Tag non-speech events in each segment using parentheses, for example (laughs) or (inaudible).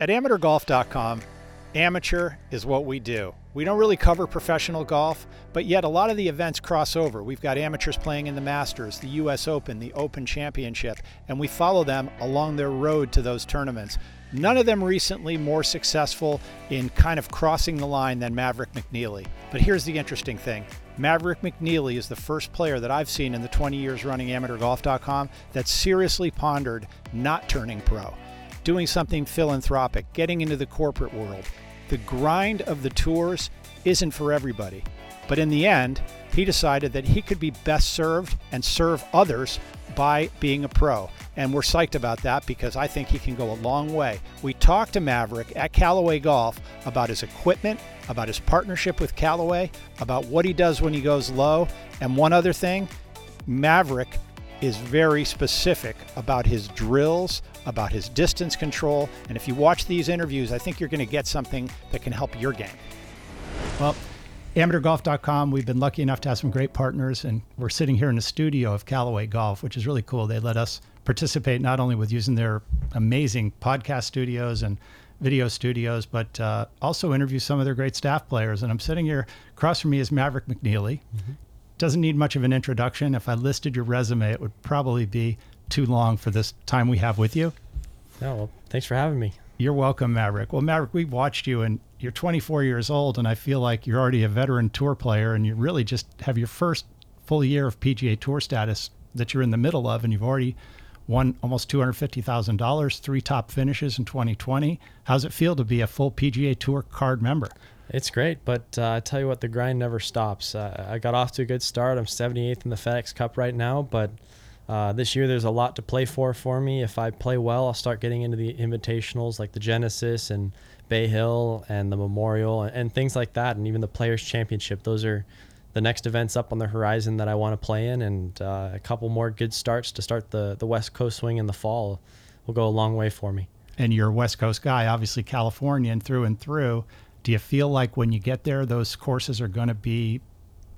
At amateurgolf.com, amateur is what we do. We don't really cover professional golf, but yet a lot of the events cross over. We've got amateurs playing in the Masters, the US Open, the Open Championship, and we follow them along their road to those tournaments. None of them recently more successful in kind of crossing the line than Maverick McNealy. But here's the interesting thing Maverick McNealy is the first player that I've seen in the 20 years running amateurgolf.com that seriously pondered not turning pro, doing something philanthropic, getting into the corporate world. The grind of the tours isn't for everybody. But in the end, he decided that he could be best served and serve others by being a pro. And we're psyched about that because I think he can go a long way. We talked to Maverick at Callaway Golf about his equipment, about his partnership with Callaway, about what he does when he goes low. And one other thing Maverick is very specific about his drills, about his distance control. And if you watch these interviews, I think you're going to get something that can help your game. Well, amateurgolf.com, we've been lucky enough to have some great partners, and we're sitting here in the studio of Callaway Golf, which is really cool. They let us participate not only with using their amazing podcast studios and video studios, but uh, also interview some of their great staff players. And I'm sitting here across from me is Maverick McNealy, Mm-hmm. Doesn't need much of an introduction. If I listed your resume, it would probably be too long for this time we have with you. Oh, well, thanks for having me. You're welcome, Maverick. Well, Maverick, we've watched you and you're 24 years old, and I feel like you're already a veteran tour player, and you really just have your first full year of PGA Tour status that you're in the middle of, and you've already won almost $250,000, three top finishes in 2020. How's it feel to be a full PGA Tour card member? It's great, but uh, I tell you what, the grind never stops. Uh, I got off to a good start. I'm 78th in the FedEx Cup right now, but uh, this year, there's a lot to play for for me. If I play well, I'll start getting into the invitationals like the Genesis and Bay Hill and the Memorial and, and things like that, and even the Players Championship. Those are the next events up on the horizon that I want to play in, and uh, a couple more good starts to start the the West Coast swing in the fall will go a long way for me. And you're a West Coast guy, obviously Californian through and through. Do you feel like when you get there, those courses are going to be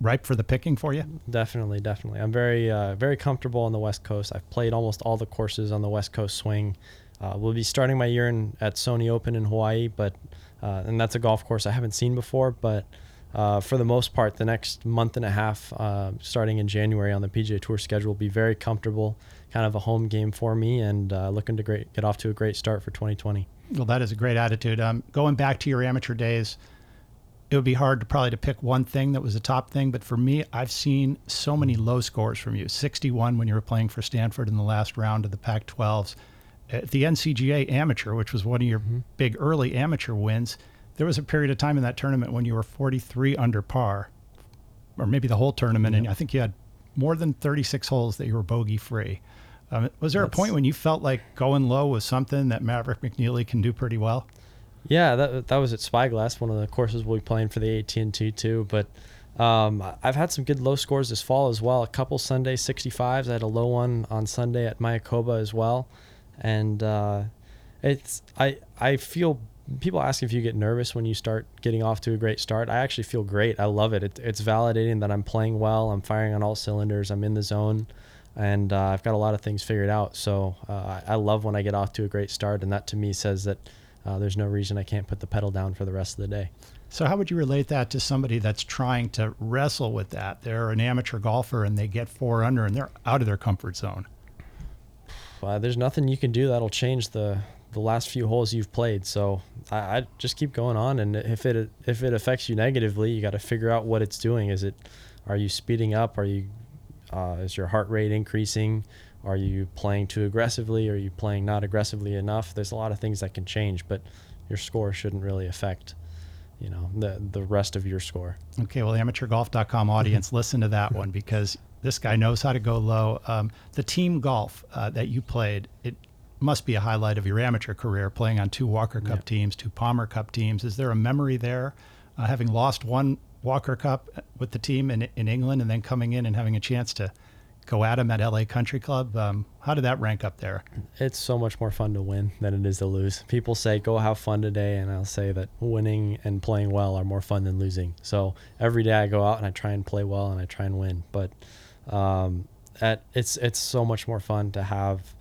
ripe for the picking for you? Definitely, definitely. I'm very, uh, very comfortable on the West Coast. I've played almost all the courses on the West Coast swing. Uh, we'll be starting my year in, at Sony Open in Hawaii, but uh, and that's a golf course I haven't seen before. But uh, for the most part, the next month and a half, uh, starting in January on the PGA Tour schedule, will be very comfortable, kind of a home game for me, and uh, looking to great, get off to a great start for 2020. Well, that is a great attitude. Um, going back to your amateur days it would be hard to probably to pick one thing that was the top thing. But for me, I've seen so many low scores from you. 61 when you were playing for Stanford in the last round of the Pac-12s. At the NCGA Amateur, which was one of your mm-hmm. big early amateur wins, there was a period of time in that tournament when you were 43 under par, or maybe the whole tournament, yep. and I think you had more than 36 holes that you were bogey free. Um, was there That's... a point when you felt like going low was something that Maverick McNealy can do pretty well? Yeah, that that was at Spyglass, one of the courses we'll be playing for the AT&T too. But um, I've had some good low scores this fall as well. A couple Sunday 65s. I had a low one on Sunday at Mayakoba as well, and uh, it's I I feel people ask if you get nervous when you start getting off to a great start. I actually feel great. I love it. it it's validating that I'm playing well. I'm firing on all cylinders. I'm in the zone, and uh, I've got a lot of things figured out. So uh, I love when I get off to a great start, and that to me says that uh, there's no reason I can't put the pedal down for the rest of the day. So, how would you relate that to somebody that's trying to wrestle with that? They're an amateur golfer and they get four under and they're out of their comfort zone. Well, there's nothing you can do that'll change the the last few holes you've played. So I, I just keep going on, and if it if it affects you negatively, you got to figure out what it's doing. Is it are you speeding up? Are you uh, is your heart rate increasing? Are you playing too aggressively? Are you playing not aggressively enough? There's a lot of things that can change, but your score shouldn't really affect, you know, the the rest of your score. Okay, well, amateurgolf.com audience, listen to that one because this guy knows how to go low. Um, the team golf uh, that you played, it must be a highlight of your amateur career, playing on two Walker Cup teams, two Palmer Cup teams. Is there a memory there, uh, having lost one Walker Cup with the team in in England and then coming in and having a chance to go at him at LA Country Club. Um, how did that rank up there? It's so much more fun to win than it is to lose. People say, go have fun today. And I'll say that winning and playing well are more fun than losing. So every day I go out and I try and play well and I try and win. But um, at, it's, it's so much more fun to have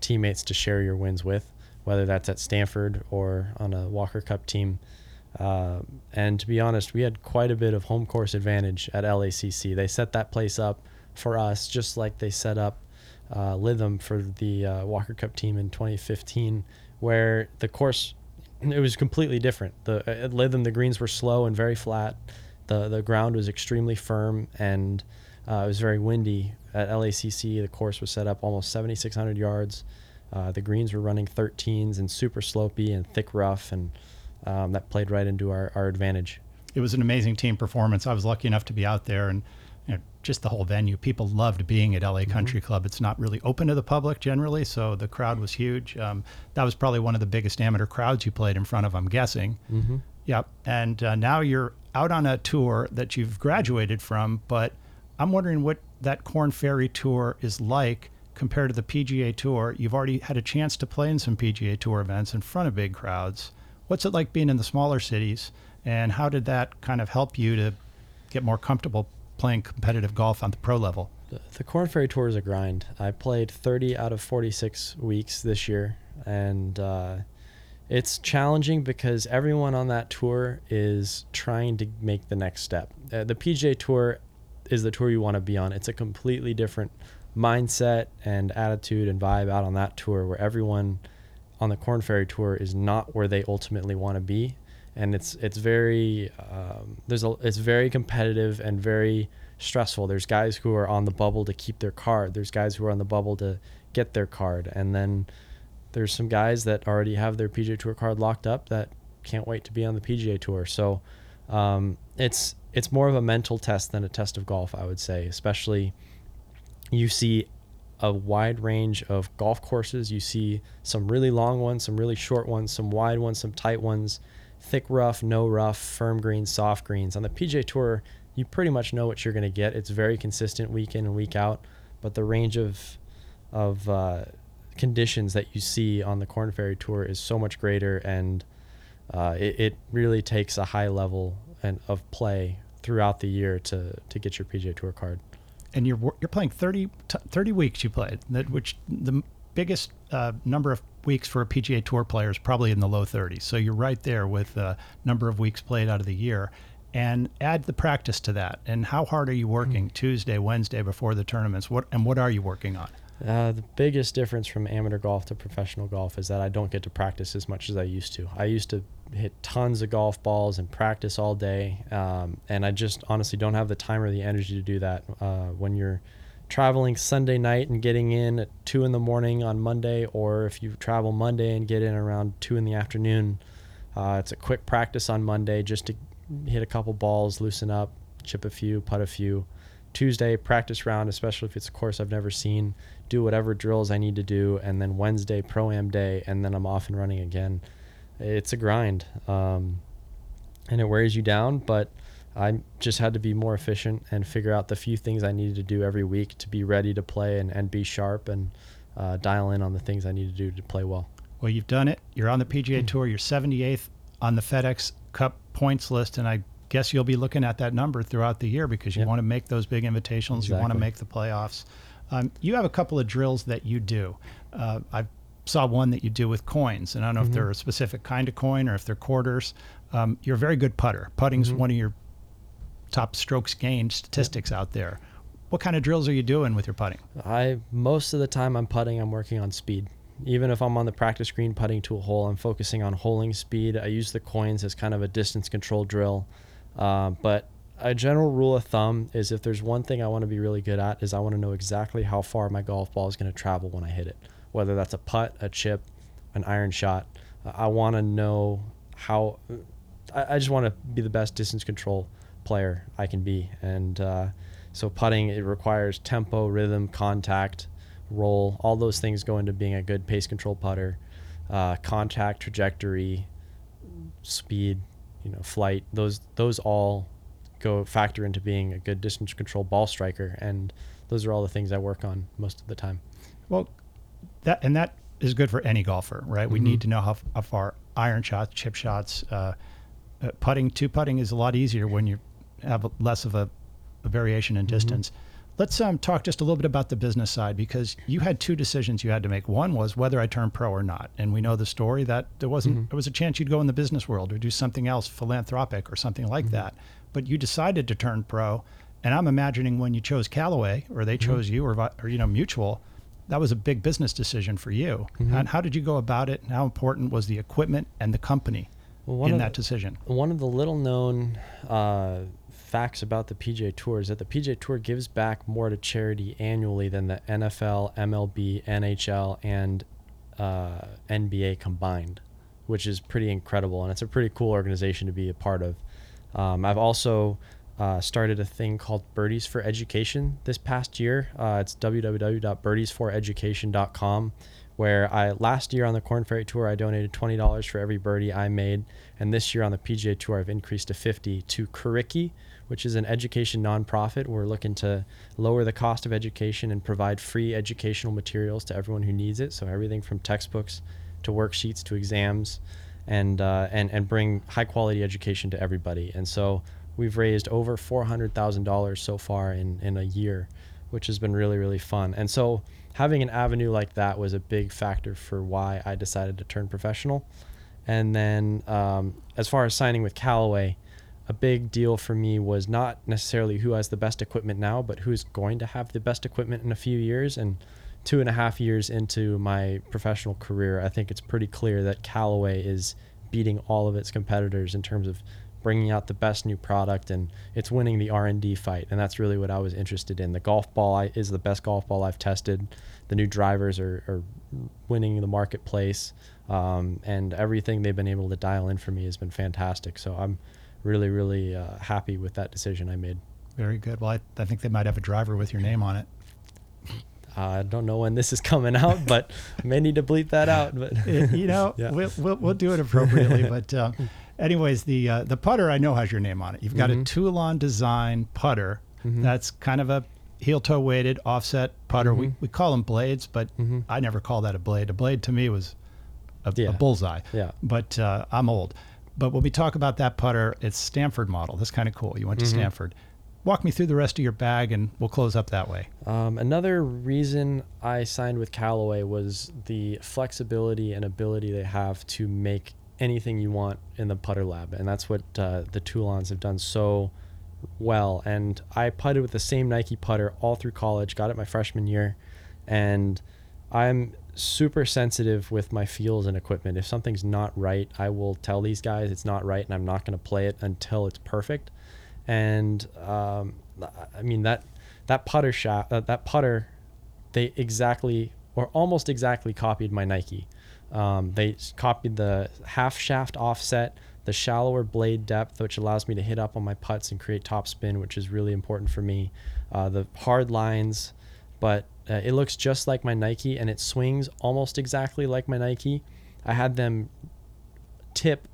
teammates to share your wins with whether that's at Stanford or on a Walker Cup team. Uh, and to be honest, we had quite a bit of home course advantage at LACC. They set that place up for us just like they set up uh, Lytham for the uh, Walker Cup team in 2015, where the course it was completely different. The at Lytham the greens were slow and very flat. The the ground was extremely firm and uh, it was very windy. At LACC, the course was set up almost 7,600 yards. Uh, the greens were running 13s and super slopey and thick rough, and um, that played right into our, our advantage. It was an amazing team performance. I was lucky enough to be out there and you know, just the whole venue. People loved being at LA Country mm-hmm. Club. It's not really open to the public generally, so the crowd was huge. Um, that was probably one of the biggest amateur crowds you played in front of, I'm guessing. Mm-hmm. Yep. And uh, now you're out on a tour that you've graduated from, but I'm wondering what that Korn Ferry Tour is like compared to the PGA Tour. You've already had a chance to play in some PGA Tour events in front of big crowds. What's it like being in the smaller cities, and how did that kind of help you to get more comfortable playing competitive golf on the pro level? The, the Korn Ferry Tour is a grind. I played 30 out of 46 weeks this year, and uh, it's challenging because everyone on that tour is trying to make the next step. Uh, the PGA Tour is the tour you want to be on. It's a completely different mindset and attitude and vibe out on that tour where everyone on the Korn Ferry tour is not where they ultimately want to be, and it's it's very um, there's a it's very competitive and very stressful. There's guys who are on the bubble to keep their card. There's guys who are on the bubble to get their card, and then there's some guys that already have their PGA Tour card locked up that can't wait to be on the PGA Tour. So um, it's it's more of a mental test than a test of golf, I would say. Especially, you see a wide range of golf courses. You see some really long ones, some really short ones, some wide ones, some tight ones, thick rough, no rough, firm greens, soft greens. On the PGA Tour, you pretty much know what you're going to get. It's very consistent week in and week out, but the range of of uh, conditions that you see on the Korn Ferry Tour is so much greater, and uh, it, it really takes a high level and of play throughout the year to to get your PGA Tour card. And you're you're playing 30, 30 weeks. You played that, which the biggest uh, number of weeks for a PGA Tour player is probably in the low 30s. So you're right there with the number of weeks played out of the year. And add the practice to that. And how hard are you working mm-hmm. Tuesday, Wednesday before the tournaments? What and what are you working on? Uh, the biggest difference from amateur golf to professional golf is that I don't get to practice as much as I used to. I used to hit tons of golf balls and practice all day. Um, and I just honestly don't have the time or the energy to do that. Uh, when you're traveling Sunday night and getting in at two in the morning on Monday, or if you travel Monday and get in around two in the afternoon, uh, it's a quick practice on Monday just to hit a couple balls, loosen up, chip a few, putt a few. Tuesday, practice round, especially if it's a course I've never seen, do whatever drills I need to do, and then Wednesday, pro am day, and then I'm off and running again it's a grind um, and it wears you down but i just had to be more efficient and figure out the few things i needed to do every week to be ready to play and, and be sharp and uh, dial in on the things i need to do to play well well you've done it you're on the pga mm-hmm. tour you're 78th on the fedex cup points list and i guess you'll be looking at that number throughout the year because you yep. want to make those big invitations exactly. you want to make the playoffs um, you have a couple of drills that you do uh, i've saw one that you do with coins, and I don't know mm-hmm. if they're a specific kind of coin or if they're quarters. Um, you're a very good putter. Putting's mm-hmm. one of your top strokes gained statistics yep. out there. What kind of drills are you doing with your putting? I most of the time I'm putting, I'm working on speed. Even if I'm on the practice green putting to a hole, I'm focusing on holing speed. I use the coins as kind of a distance control drill. Uh, but a general rule of thumb is if there's one thing I want to be really good at is I want to know exactly how far my golf ball is going to travel when I hit it whether that's a putt, a chip, an iron shot. Uh, I want to know how. I, I just want to be the best distance control player I can be, and uh, so putting it requires tempo, rhythm, contact, roll. All those things go into being a good pace control putter. Uh, contact, trajectory, speed, you know, flight. Those those all go factor into being a good distance control ball striker, and those are all the things I work on most of the time. Well, that and that is good for any golfer, right? Mm-hmm. We need to know how, how, far iron shots, chip shots, uh, uh, putting. Two putting is a lot easier when you have less of a, a variation in mm-hmm. distance. let's um, talk just a little bit about the business side because you had two decisions you had to make. One was whether I turned pro or not, and we know the story that there wasn't Mm-hmm. there was a chance you'd go in the business world or do something else philanthropic or something like Mm-hmm. that. But you decided to turn pro, and I'm imagining when you chose Callaway or they Mm-hmm. chose you or, or you know Mutual, that was a big business decision for you. Mm-hmm. And how did you go about it? And how important was the equipment and the company Well, in that the- decision? one of the little known uh, facts about the PGA Tour is that the PGA Tour gives back more to charity annually than the NFL, MLB, NHL, and uh, NBA combined, which is pretty incredible. And it's a pretty cool organization to be a part of. Um, I've also uh, started a thing called Birdies for Education this past year. Uh, it's www.birdiesforeducation.com where I last year on the Korn Ferry Tour I donated twenty dollars for every birdie I made, and this year on the PGA Tour I've increased to fifty to Curriki, which is an education nonprofit. We're looking to lower the cost of education and provide free educational materials to everyone who needs it. So everything from textbooks to worksheets to exams, and uh, and and bring high quality education to everybody. And so we've raised over four hundred thousand dollars so far in in a year, which has been really really fun. And so having an avenue like that was a big factor for why I decided to turn professional. And then um, as far as signing with Callaway, a big deal for me was not necessarily who has the best equipment now, but who's going to have the best equipment in a few years. And two and a half years into my professional career, I think it's pretty clear that Callaway is beating all of its competitors in terms of bringing out the best new product and it's winning the R&D fight and that's really what I was interested in. The golf ball I, is the best golf ball I've tested. The new drivers are, are winning the marketplace um, and everything they've been able to dial in for me has been fantastic. So I'm really really uh, happy with that decision I made. Very good. Well, I, I think they might have a driver with your name on it. I don't know when this is coming out, but may need to bleep that out. But (laughs) you know, (laughs) Yeah. we'll, we'll, we'll do it appropriately. (laughs) but uh, anyways, the uh, the putter I know has your name on it. You've got Mhm. a Toulon design putter Mhm. that's kind of a heel toe weighted offset putter. We, Mhm. we call them blades, but Mhm. I never call that a blade. A blade to me was a, Yeah. a bullseye. yeah, But uh, I'm old. But when we talk about that putter, it's Stanford model. That's kind of cool. You went to Mhm. Stanford. Walk me through the rest of your bag, and we'll close up that way. Um, another reason I signed with Callaway was the flexibility and ability they have to make anything you want in the putter lab, and that's what uh, the Toulons have done so well. And I putted with the same Nike putter all through college, got it my freshman year, and I'm super sensitive with my feels and equipment. If something's not right, I will tell these guys it's not right, and I'm not going to play it until it's perfect. And um, I mean that that putter shot, uh, that putter, they exactly or almost exactly copied my Nike. Um, they copied the half shaft offset, the shallower blade depth, which allows me to hit up on my putts and create top spin, which is really important for me. Uh, the hard lines, but uh, it looks just like my Nike and it swings almost exactly like my Nike. I had them tip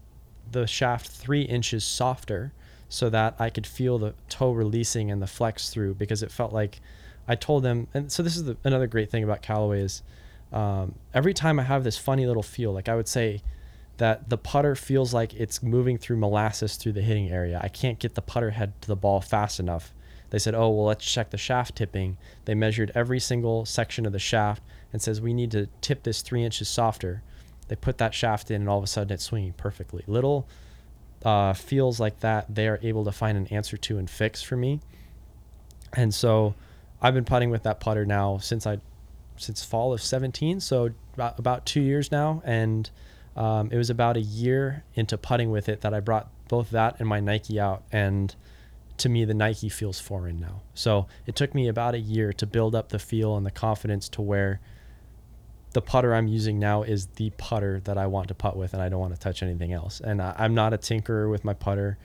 the shaft three inches softer so that I could feel the toe releasing and the flex through because it felt like I told them. And so this is the, another great thing about Callaway is um, every time I have this funny little feel, like I would say that the putter feels like it's moving through molasses through the hitting area. I can't get the putter head to the ball fast enough. They said, "Oh, well, let's check the shaft tipping." They measured every single section of the shaft and says we need to tip this three inches softer. They put that shaft in, and all of a sudden it's swinging perfectly. Little uh, feels like that they are able to find an answer to and fix for me. And so I've been putting with that putter now since I since fall of 17, so about, about two years now. And um, it was about a year into putting with it that I brought both that and my Nike out. And to me, the Nike feels foreign now. So it took me about a year to build up the feel and the confidence to where the putter I'm using now is the putter that I want to putt with, and I don't want to touch anything else. And I, I'm not a tinkerer with my putter.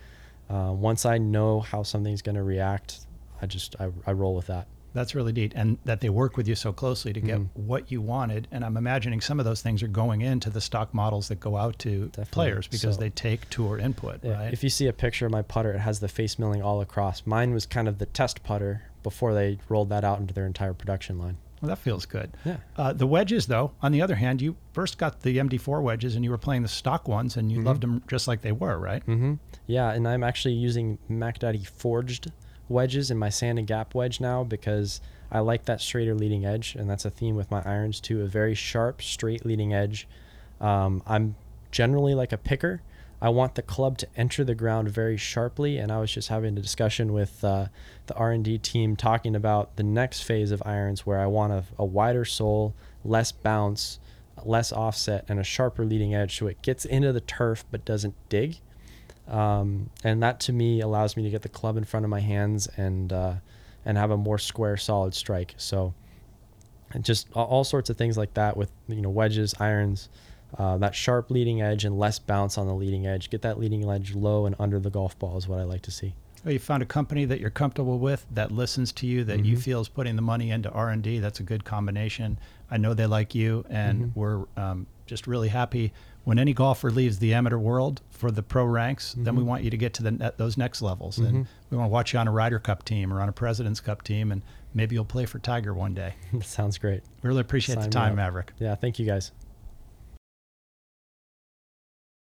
Uh, once I know how something's going to react, I just I, I roll with that. That's really neat, and that they work with you so closely to get Mhm. what you wanted. And I'm imagining some of those things are going into the stock models that go out to Definitely. players because So- they take tour input, Yeah, right? If you see a picture of my putter, it has the face milling all across. Mine was kind of the test putter before they rolled that out into their entire production line. well, that feels good. Yeah. Uh, the wedges, though, on the other hand, you first got the MD4 wedges and you were playing the stock ones, and you Mhm. loved them just like they were, right? Mm-hmm. Yeah, and I'm actually using Mac Daddy forged wedges in my sand and gap wedge now because I like that straighter leading edge, and that's a theme with my irons too. A very sharp, straight leading edge. Um, I'm generally like a picker. I want the club to enter the ground very sharply, and I was just having a discussion with uh, the R&D team talking about the next phase of irons where I want a, a wider sole, less bounce, less offset, and a sharper leading edge so it gets into the turf but doesn't dig. Um, and that to me allows me to get the club in front of my hands and uh, and have a more square, solid strike. So, and just all sorts of things like that with you know wedges, irons, uh, that sharp leading edge and less bounce on the leading edge. Get that leading edge low and under the golf ball is what I like to see. Well, you found a company that you're comfortable with that listens to you that mm-hmm. you feel is putting the money into R and D. That's a good combination. I know they like you, and mm-hmm. we're um, just really happy when any golfer leaves the amateur world for the pro ranks, mm-hmm. then we mm-hmm. want you to get to the those next levels, mm-hmm. and we want to watch you on a Ryder Cup team or on a President's Cup team, and maybe you'll play for Tiger one day. (laughs) Sounds great. We really appreciate Sign the time, Maverick. Yeah, thank you guys.